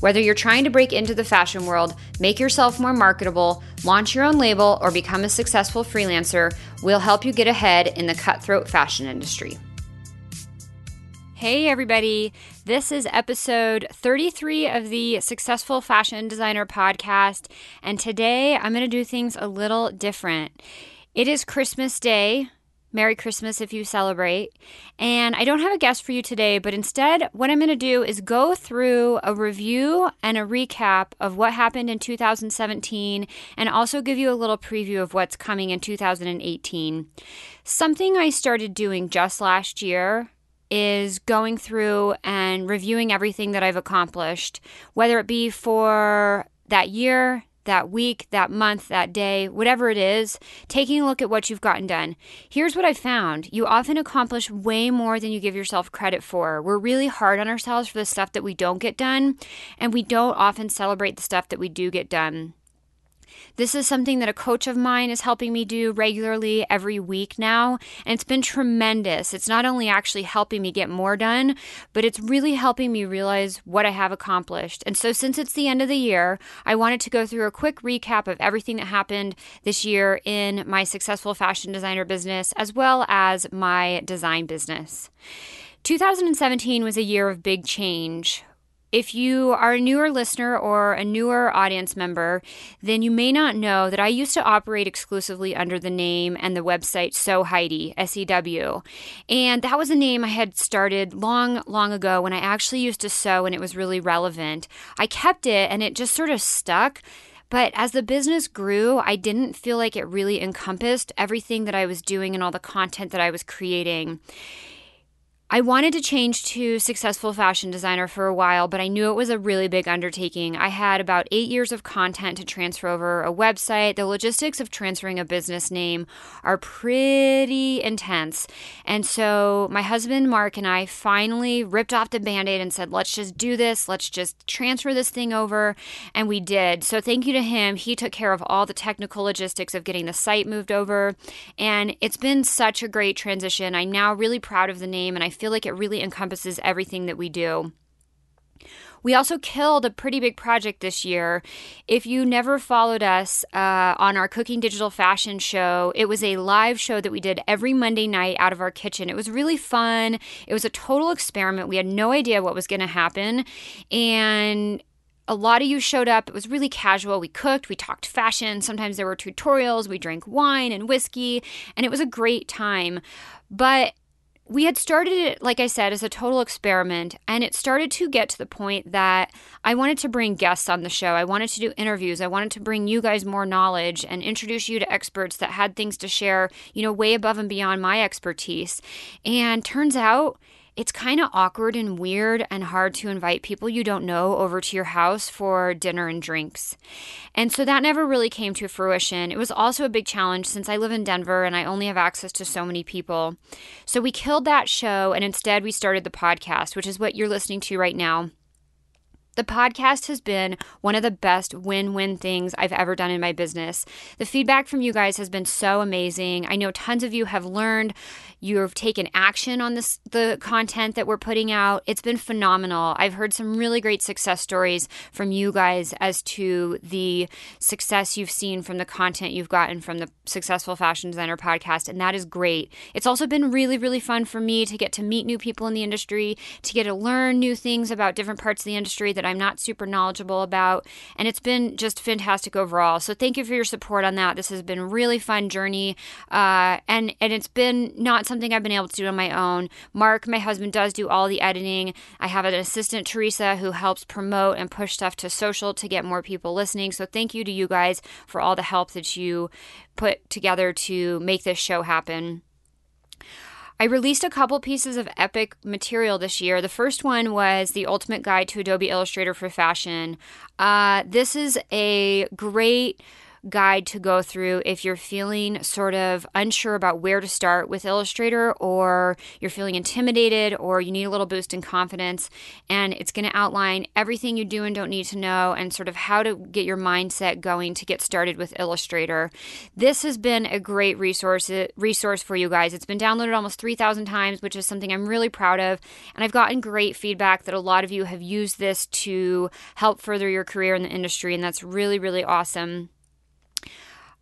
Whether you're trying to break into the fashion world, make yourself more marketable, launch your own label, or become a successful freelancer, we'll help you get ahead in the cutthroat fashion industry. Hey, everybody. This is episode 33 of the Successful Fashion Designer podcast. And today I'm going to do things a little different. It is Christmas Day. Merry Christmas if you celebrate. And I don't have a guest for you today, but instead, what I'm going to do is go through a review and a recap of what happened in 2017 and also give you a little preview of what's coming in 2018. Something I started doing just last year is going through and reviewing everything that I've accomplished, whether it be for that year, that week, that month, that day, whatever it is, taking a look at what you've gotten done. Here's what I found you often accomplish way more than you give yourself credit for. We're really hard on ourselves for the stuff that we don't get done, and we don't often celebrate the stuff that we do get done. This is something that a coach of mine is helping me do regularly every week now, and it's been tremendous. It's not only actually helping me get more done, but it's really helping me realize what I have accomplished. And so, since it's the end of the year, I wanted to go through a quick recap of everything that happened this year in my successful fashion designer business as well as my design business. 2017 was a year of big change if you are a newer listener or a newer audience member, then you may not know that I used to operate exclusively under the name and the website Sew Heidi, S E W. And that was a name I had started long, long ago when I actually used to sew and it was really relevant. I kept it and it just sort of stuck. But as the business grew, I didn't feel like it really encompassed everything that I was doing and all the content that I was creating. I wanted to change to successful fashion designer for a while, but I knew it was a really big undertaking. I had about eight years of content to transfer over a website. The logistics of transferring a business name are pretty intense. And so my husband, Mark, and I finally ripped off the band aid and said, let's just do this. Let's just transfer this thing over. And we did. So thank you to him. He took care of all the technical logistics of getting the site moved over. And it's been such a great transition. I'm now really proud of the name and I feel like it really encompasses everything that we do. We also killed a pretty big project this year. If you never followed us uh, on our Cooking Digital Fashion show, it was a live show that we did every Monday night out of our kitchen. It was really fun. It was a total experiment. We had no idea what was going to happen. And a lot of you showed up. It was really casual. We cooked, we talked fashion. Sometimes there were tutorials. We drank wine and whiskey, and it was a great time. But we had started it, like I said, as a total experiment, and it started to get to the point that I wanted to bring guests on the show. I wanted to do interviews. I wanted to bring you guys more knowledge and introduce you to experts that had things to share, you know, way above and beyond my expertise. And turns out, it's kind of awkward and weird and hard to invite people you don't know over to your house for dinner and drinks. And so that never really came to fruition. It was also a big challenge since I live in Denver and I only have access to so many people. So we killed that show and instead we started the podcast, which is what you're listening to right now. The podcast has been one of the best win win things I've ever done in my business. The feedback from you guys has been so amazing. I know tons of you have learned You've taken action on this the content that we're putting out. It's been phenomenal. I've heard some really great success stories from you guys as to the success you've seen from the content you've gotten from the Successful Fashion Designer podcast, and that is great. It's also been really, really fun for me to get to meet new people in the industry, to get to learn new things about different parts of the industry that I'm not super knowledgeable about, and it's been just fantastic overall. So thank you for your support on that. This has been a really fun journey, uh, and and it's been not something I've been able to do on my own. Mark, my husband, does do all the editing. I have an assistant, Teresa, who helps promote and push stuff to social to get more people listening. So thank you to you guys for all the help that you put together to make this show happen. I released a couple pieces of epic material this year. The first one was the Ultimate Guide to Adobe Illustrator for Fashion. Uh, this is a great guide to go through if you're feeling sort of unsure about where to start with Illustrator or you're feeling intimidated or you need a little boost in confidence. And it's going to outline everything you do and don't need to know and sort of how to get your mindset going to get started with Illustrator. This has been a great resource resource for you guys. It's been downloaded almost 3,000 times, which is something I'm really proud of. And I've gotten great feedback that a lot of you have used this to help further your career in the industry. And that's really, really awesome.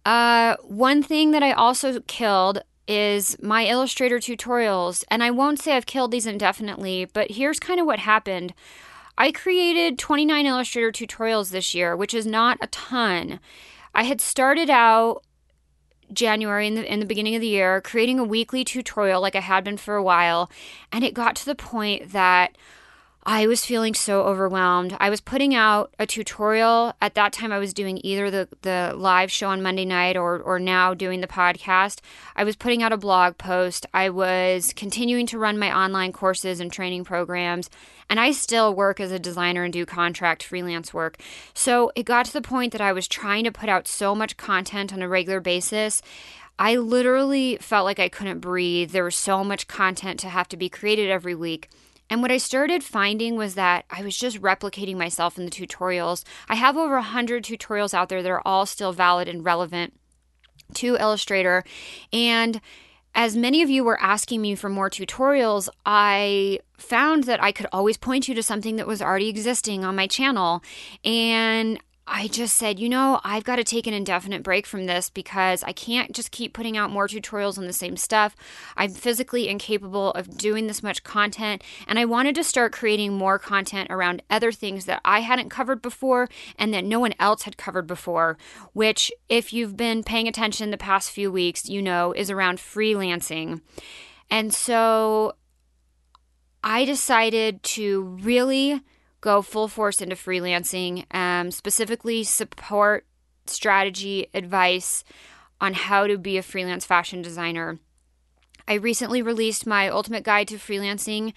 Uh, one thing that I also killed is my Illustrator tutorials. And I won't say I've killed these indefinitely, but here's kind of what happened. I created 29 Illustrator tutorials this year, which is not a ton. I had started out January in the in the beginning of the year creating a weekly tutorial like I had been for a while, and it got to the point that I was feeling so overwhelmed. I was putting out a tutorial. At that time, I was doing either the, the live show on Monday night or, or now doing the podcast. I was putting out a blog post. I was continuing to run my online courses and training programs. And I still work as a designer and do contract freelance work. So it got to the point that I was trying to put out so much content on a regular basis. I literally felt like I couldn't breathe. There was so much content to have to be created every week. And what I started finding was that I was just replicating myself in the tutorials. I have over 100 tutorials out there that are all still valid and relevant to Illustrator. And as many of you were asking me for more tutorials, I found that I could always point you to something that was already existing on my channel. And I just said, you know, I've got to take an indefinite break from this because I can't just keep putting out more tutorials on the same stuff. I'm physically incapable of doing this much content, and I wanted to start creating more content around other things that I hadn't covered before and that no one else had covered before, which, if you've been paying attention the past few weeks, you know is around freelancing. And so I decided to really go full force into freelancing, um, specifically support, strategy, advice on how to be a freelance fashion designer. I recently released my ultimate guide to freelancing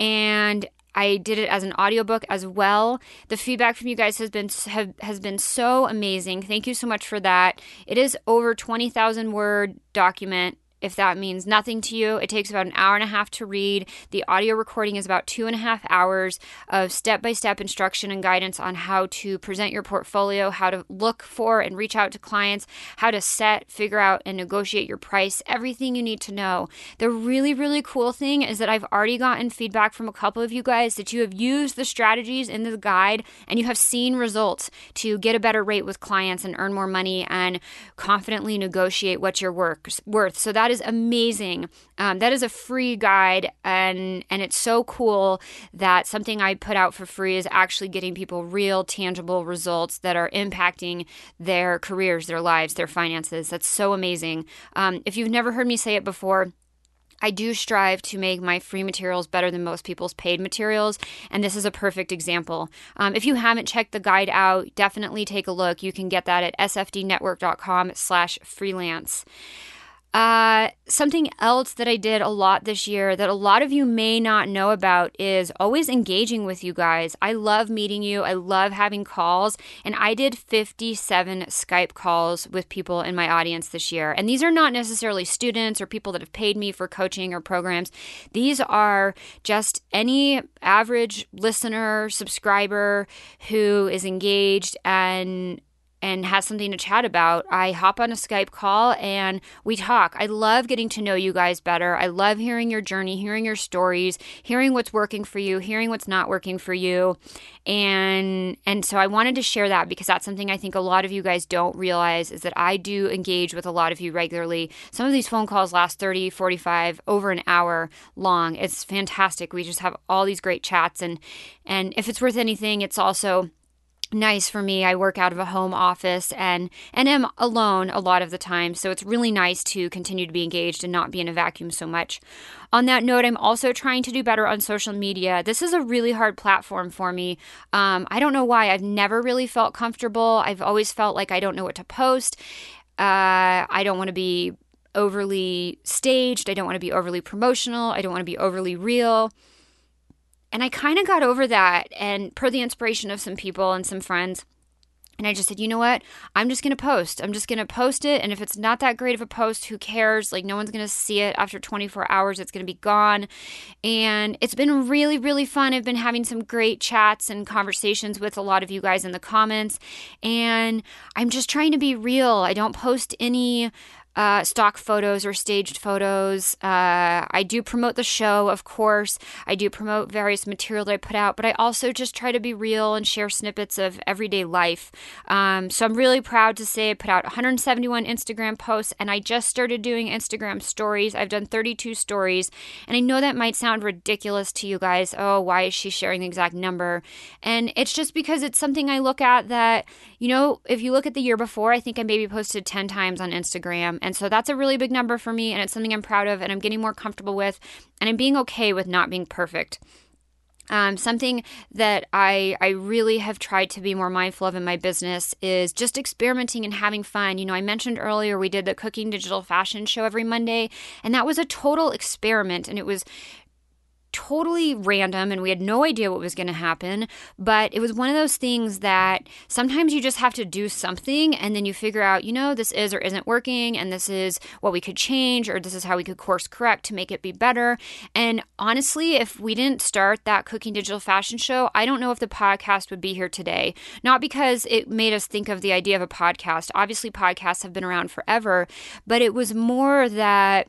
and I did it as an audiobook as well. The feedback from you guys has been have, has been so amazing. Thank you so much for that. It is over 20,000 word document if that means nothing to you, it takes about an hour and a half to read. The audio recording is about two and a half hours of step by step instruction and guidance on how to present your portfolio, how to look for and reach out to clients, how to set, figure out, and negotiate your price, everything you need to know. The really, really cool thing is that I've already gotten feedback from a couple of you guys that you have used the strategies in the guide and you have seen results to get a better rate with clients and earn more money and confidently negotiate what your work's worth. So that is is amazing. Um, that is a free guide, and and it's so cool that something I put out for free is actually getting people real, tangible results that are impacting their careers, their lives, their finances. That's so amazing. Um, if you've never heard me say it before. I do strive to make my free materials better than most people's paid materials, and this is a perfect example. Um, if you haven't checked the guide out, definitely take a look. You can get that at sfdnetwork.com/freelance. Uh, something else that I did a lot this year that a lot of you may not know about is always engaging with you guys. I love meeting you. I love having calls. And I did 57 Skype calls with people in my audience this year. And these are not necessarily students or people that have paid me for coaching or programs. These are just any average listener, subscriber who is engaged and and has something to chat about, I hop on a Skype call and we talk. I love getting to know you guys better. I love hearing your journey, hearing your stories, hearing what's working for you, hearing what's not working for you. And and so I wanted to share that because that's something I think a lot of you guys don't realize is that I do engage with a lot of you regularly. Some of these phone calls last 30, 45, over an hour long. It's fantastic. We just have all these great chats and and if it's worth anything, it's also nice for me. I work out of a home office and and am alone a lot of the time, so it's really nice to continue to be engaged and not be in a vacuum so much. On that note, I'm also trying to do better on social media. This is a really hard platform for me. Um, I don't know why. I've never really felt comfortable. I've always felt like I don't know what to post. Uh, I don't want to be overly staged. I don't want to be overly promotional. I don't want to be overly real. And I kind of got over that. And per the inspiration of some people and some friends, And I just said, you know what? I'm just going to post. I'm just going to post it. And if it's not that great of a post, who cares? Like, no one's going to see it after 24 hours. It's going to be gone. And it's been really, really fun. I've been having some great chats and conversations with a lot of you guys in the comments. And I'm just trying to be real. I don't post any uh, stock photos or staged photos. Uh, I do promote the show, of course. I do promote various material that I put out, but I also just try to be real and share snippets of everyday life. Um, so I'm really proud to say I put out 171 Instagram posts and I just started doing Instagram stories. I've done 32 stories, and I know that might sound ridiculous to you guys. Oh, why is she sharing the exact number? And it's just because it's something I look at that, you know, if you look at the year before, I think I maybe posted 10 times on Instagram. And so that's a really big number for me, and it's something I'm proud of, and I'm getting more comfortable with, and I'm being okay with not being perfect. Um, something that I I really have tried to be more mindful of in my business is just experimenting and having fun. You know, I mentioned earlier we did the cooking digital fashion show every Monday, and that was a total experiment, and it was totally random and we had no idea what was going to happen. But it was one of those things that sometimes you just have to do something and then you figure out, you know, this is or isn't working and this is what we could change or this is how we could course correct to make it be better. And honestly, if we didn't start that cooking digital fashion show, I don't know if the podcast would be here today. Not because it made us think of the idea of a podcast. Obviously, podcasts have been around forever, but it was more that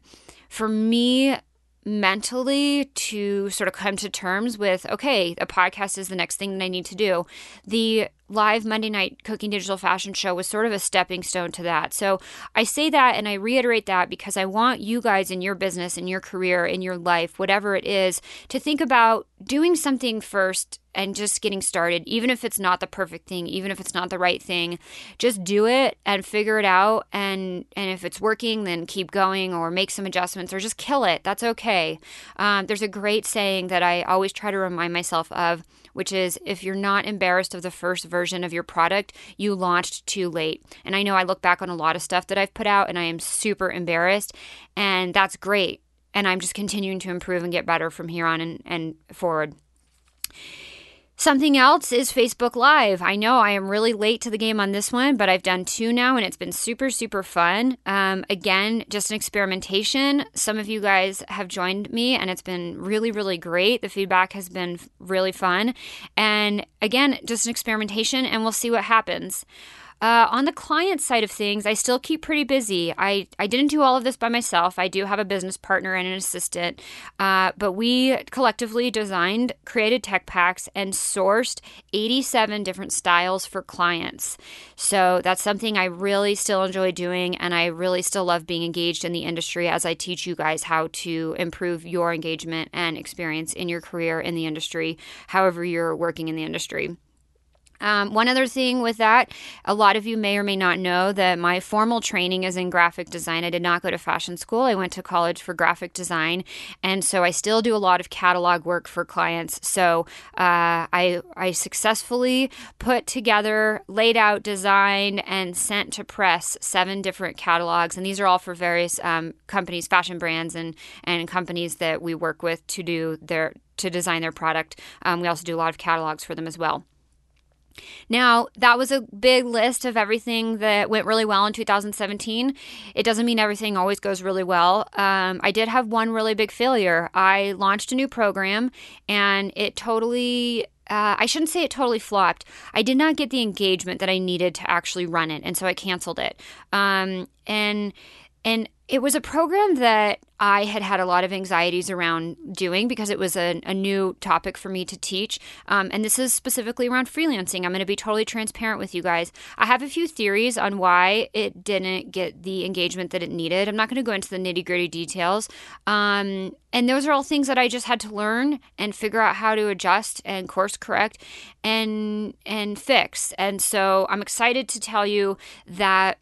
for me, mentally to sort of come to terms with okay, a podcast is the next thing that I need to do. The live Monday night cooking digital fashion show was sort of a stepping stone to that. So I say that and I reiterate that because I want you guys in your business, in your career, in your life, whatever it is, to think about doing something first and just getting started, even if it's not the perfect thing, even if it's not the right thing, just do it and figure it out. And and if it's working, then keep going or make some adjustments or just kill it. That's okay. Um, there's a great saying that I always try to remind myself of which is if you're not embarrassed of the first version of your product, you launched too late. And I know I look back on a lot of stuff that I've put out and I am super embarrassed, and that's great. And I'm just continuing to improve and get better from here on and, and forward. Something else is Facebook Live. I know I am really late to the game on this one, but I've done two now and it's been super, super fun. Um, again, just an experimentation. Some of you guys have joined me and it's been really, really great. The feedback has been really fun. And again, just an experimentation and we'll see what happens. Uh, on the client side of things, I still keep pretty busy. I, I didn't do all of this by myself. I do have a business partner and an assistant, uh, but we collectively designed, created tech packs, and sourced 87 different styles for clients. So that's something I really still enjoy doing, and I really still love being engaged in the industry as I teach you guys how to improve your engagement and experience in your career in the industry, however, you're working in the industry. Um, one other thing with that, a lot of you may or may not know that my formal training is in graphic design. I did not go to fashion school. I went to college for graphic design, and so I still do a lot of catalog work for clients. So uh, I I successfully put together, laid out, designed, and sent to press seven different catalogs, and these are all for various um, companies, fashion brands, and and companies that we work with to do their to design their product. Um, we also do a lot of catalogs for them as well. Now, that was a big list of everything that went really well in 2017. It doesn't mean everything always goes really well. Um, I did have one really big failure. I launched a new program and it totally uh, I shouldn't say it totally flopped. I did not get the engagement that I needed to actually run it, and so I canceled it. Um, and and it was a program that I had had a lot of anxieties around doing because it was a, a new topic for me to teach. Um, and this is specifically around freelancing. I'm going to be totally transparent with you guys. I have a few theories on why it didn't get the engagement that it needed. I'm not going to go into the nitty gritty details. Um, and those are all things that I just had to learn and figure out how to adjust and course correct and and fix. And so I'm excited to tell you that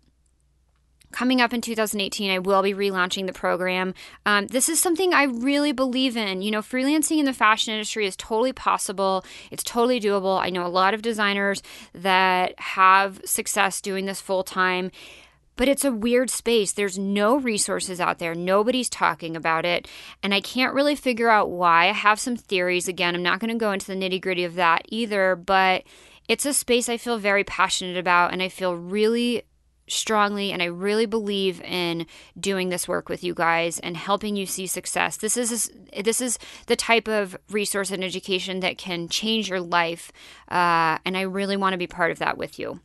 coming up in 2018, I will be relaunching the program. Um, this is something I really believe in. You know, freelancing in the fashion industry is totally possible, it's totally doable. I know a lot of designers that have success doing this full time. But it's a weird space. There's no resources out there. Nobody's talking about it. And I can't really figure out why. I have some theories. Again, I'm not going to go into the nitty gritty of that either. But it's a space I feel very passionate about and I feel really strongly and I really believe in doing this work with you guys and helping you see success. This is this is the type of resource and education that can change your life, uh, and I really want to be part of that with you.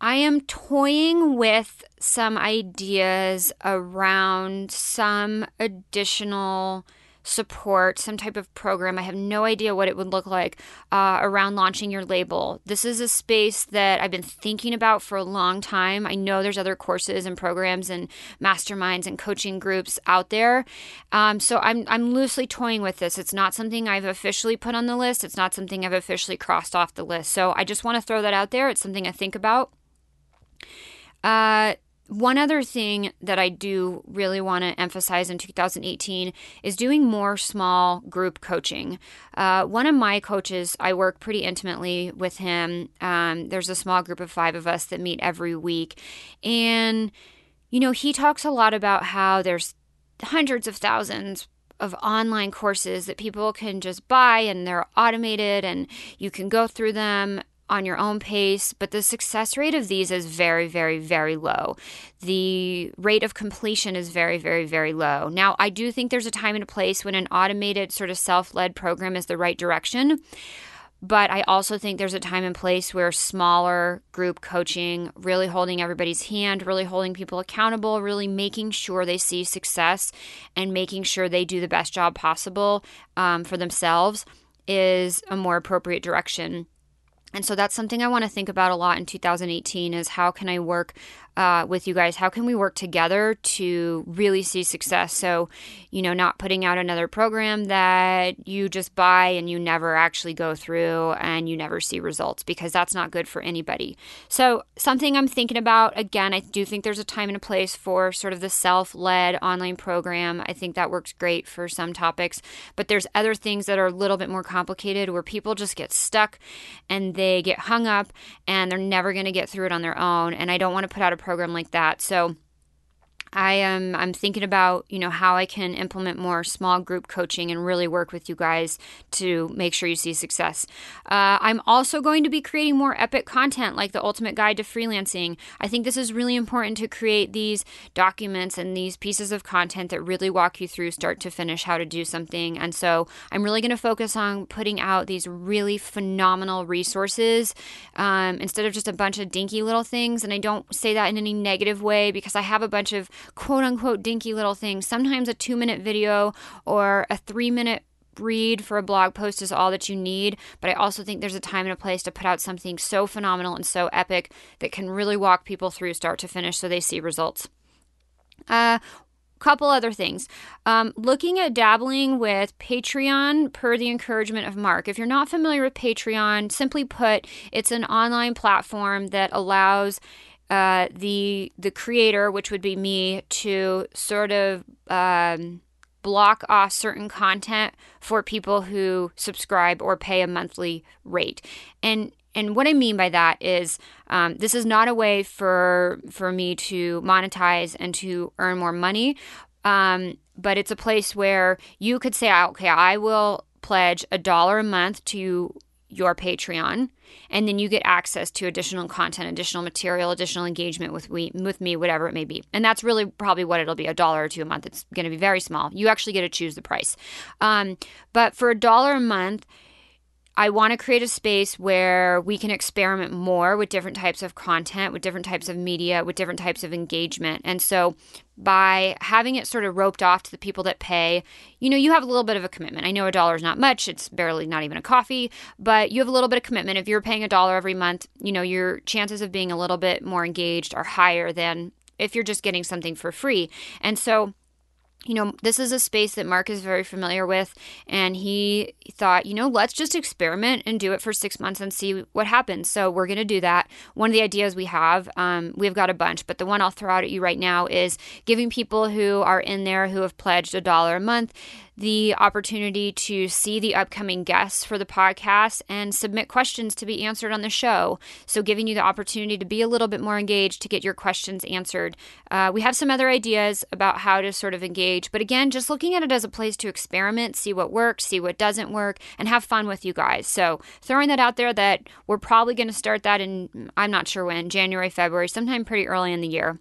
I am toying with some ideas around some additional support, some type of program. I have no idea what it would look like uh, around launching your label. This is a space that I've been thinking about for a long time. I know there's other courses and programs and masterminds and coaching groups out there. Um, so I'm, I'm loosely toying with this. It's not something I've officially put on the list, it's not something I've officially crossed off the list. So I just want to throw that out there. It's something I think about. Uh, one other thing that I do really want to emphasize in 2018 is doing more small group coaching. Uh, one of my coaches, I work pretty intimately with him. Um, there's a small group of five of us that meet every week. And, you know, he talks a lot about how there's hundreds of thousands of online courses that people can just buy and they're automated and you can go through them on your own pace, but the success rate of these is very, very, very low. The rate of completion is very, very, very low. Now, I do think there's a time and a place when an automated, sort of self led program is the right direction. But I also think there's a time and place where smaller group coaching, really holding everybody's hand, really holding people accountable, really making sure they see success and making sure they do the best job possible um, for themselves is a more appropriate direction and so that's something I want to think about a lot in 2018 is how can I work uh, with you guys? How can we work together to really see success? So, you know, not putting out another program that you just buy and you never actually go through and you never see results because that's not good for anybody. So, something I'm thinking about again, I do think there's a time and a place for sort of the self led online program. I think that works great for some topics, but there's other things that are a little bit more complicated where people just get stuck and they get hung up and they're never going to get through it on their own. And I don't want to put out a program like that. So I am I'm thinking about, you know, how I can implement more small group coaching and really work with you guys to make sure you see success. Uh, I'm also going to be creating more epic content like the ultimate guide to freelancing. I think this is really important to create these documents and these pieces of content that really walk you through start to finish how to do something. And so I'm really going to focus on putting out these really phenomenal resources um, instead of just a bunch of dinky little things. And I don't say that in any negative way because I have a bunch of quote unquote dinky little things. Sometimes a two minute video or a three minute read for a blog post is all that you need, but I also think there's a time and a place to put out something so phenomenal and so epic that can really walk people through start to finish so they see results. Uh, couple other things. Um, looking at dabbling with Patreon per the encouragement of Mark. If you're not familiar with Patreon, simply put, it's an online platform that allows uh, the the creator, which would be me, to sort of um, block off certain content for people who subscribe or pay a monthly rate. And and what I mean by that is um, this is not a way for for me to monetize and to earn more money, um, but it's a place where you could say, okay, I will pledge a dollar a month to your Patreon, and then you get access to additional content, additional material, additional engagement with we with me, whatever it may be. And that's really probably what it'll be a dollar or two a month. It's going to be very small. You actually get to choose the price. Um, but for a dollar a month, I want to create a space where we can experiment more with different types of content, with different types of media, with different types of engagement. And so by having it sort of roped off to the people that pay, you know, you have a little bit of a commitment. I know a dollar is not much, it's barely not even a coffee, but you have a little bit of commitment. If you're paying a dollar every month, you know, your chances of being a little bit more engaged are higher than if you're just getting something for free. And so you know, this is a space that Mark is very familiar with. And he thought, you know, let's just experiment and do it for six months and see what happens. So we're going to do that. One of the ideas we have, um, we've got a bunch, but the one I'll throw out at you right now is giving people who are in there who have pledged a dollar a month the opportunity to see the upcoming guests for the podcast and submit questions to be answered on the show. So, giving you the opportunity to be a little bit more engaged to get your questions answered. Uh, we have some other ideas about how to sort of engage, but again, just looking at it as a place to experiment, see what works, see what doesn't work, and have fun with you guys. So, throwing that out there that we're probably going to start that in, I'm not sure when, January, February, sometime pretty early in the year.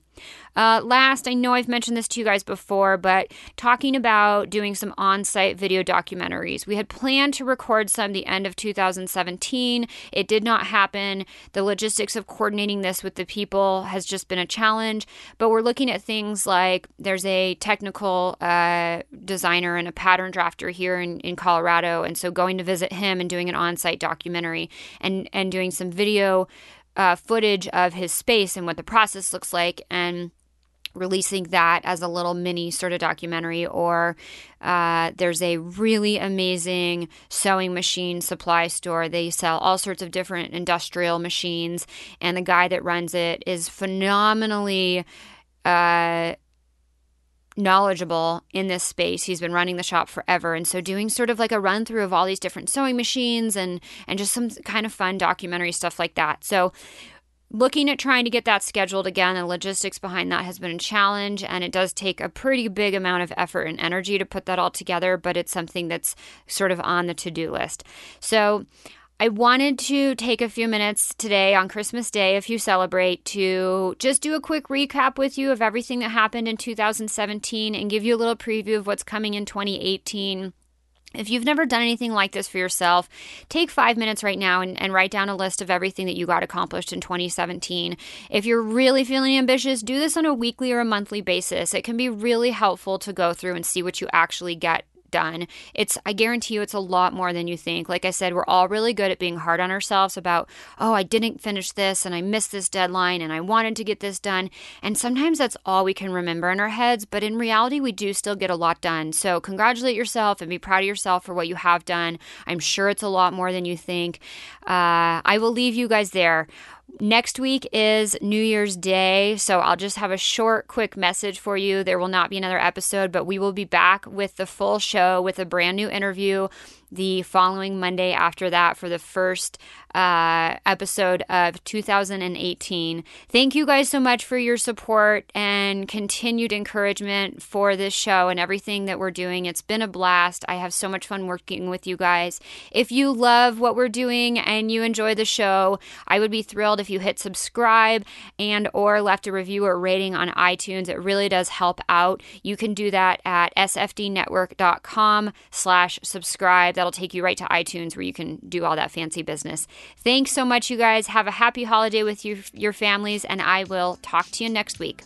Uh, last, I know I've mentioned this to you guys before, but talking about doing some on site video documentaries. We had planned to record some the end of 2017. It did not happen. The logistics of coordinating this with the people has just been a challenge, but we're looking at things like there's a technical uh, designer and a pattern drafter here in, in Colorado. And so going to visit him and doing an on site documentary and, and doing some video uh, footage of his space and what the process looks like and releasing that as a little mini sort of documentary or uh, there's a really amazing sewing machine supply store. They sell all sorts of different industrial machines and the guy that runs it is phenomenally uh, knowledgeable in this space. He's been running the shop forever. And so doing sort of like a run through of all these different sewing machines and and just some kind of fun documentary stuff like that. So looking at trying to get that scheduled again the logistics behind that has been a challenge and it does take a pretty big amount of effort and energy to put that all together but it's something that's sort of on the to-do list so I wanted to take a few minutes today on Christmas Day, if you celebrate, to just do a quick recap with you of everything that happened in 2017 and give you a little preview of what's coming in 2018. If you've never done anything like this for yourself, take five minutes right now and, and, write down a list of everything that you got accomplished in 2017. If you're really feeling ambitious, do this on a weekly or a monthly basis. It can be really helpful to go through and see what you actually get done. It's I guarantee you it's a lot more than you think. Like I said, we're all really good at being hard on ourselves about, "Oh, I didn't finish this and I missed this deadline and I wanted to get this done." And sometimes that's all we can remember in our heads, but in reality, we do still get a lot done. So, congratulate yourself and be proud of yourself for what you have done. I'm sure it's a lot more than you think. Uh, I will leave you guys there. Next week is New Year's Day, so I'll just have a short, quick message for you. There will not be another episode, but we will be back with the full show with a brand new interview the following Monday after that for the first uh, episode of 2018. Thank you guys so much for your support and continued encouragement for this show and everything that we're doing. It's been a blast. I have so much fun working with you guys. If you love what we're doing and you enjoy the show, I would be thrilled if you hit subscribe and or left a review or rating on iTunes. It really does help out. You can do that at sfdnetwork.com slash subscribe. That'll take you right to iTunes where you can do all that fancy business. Thanks so much, you guys. Have a happy holiday with you, your families, and I will talk to you next week.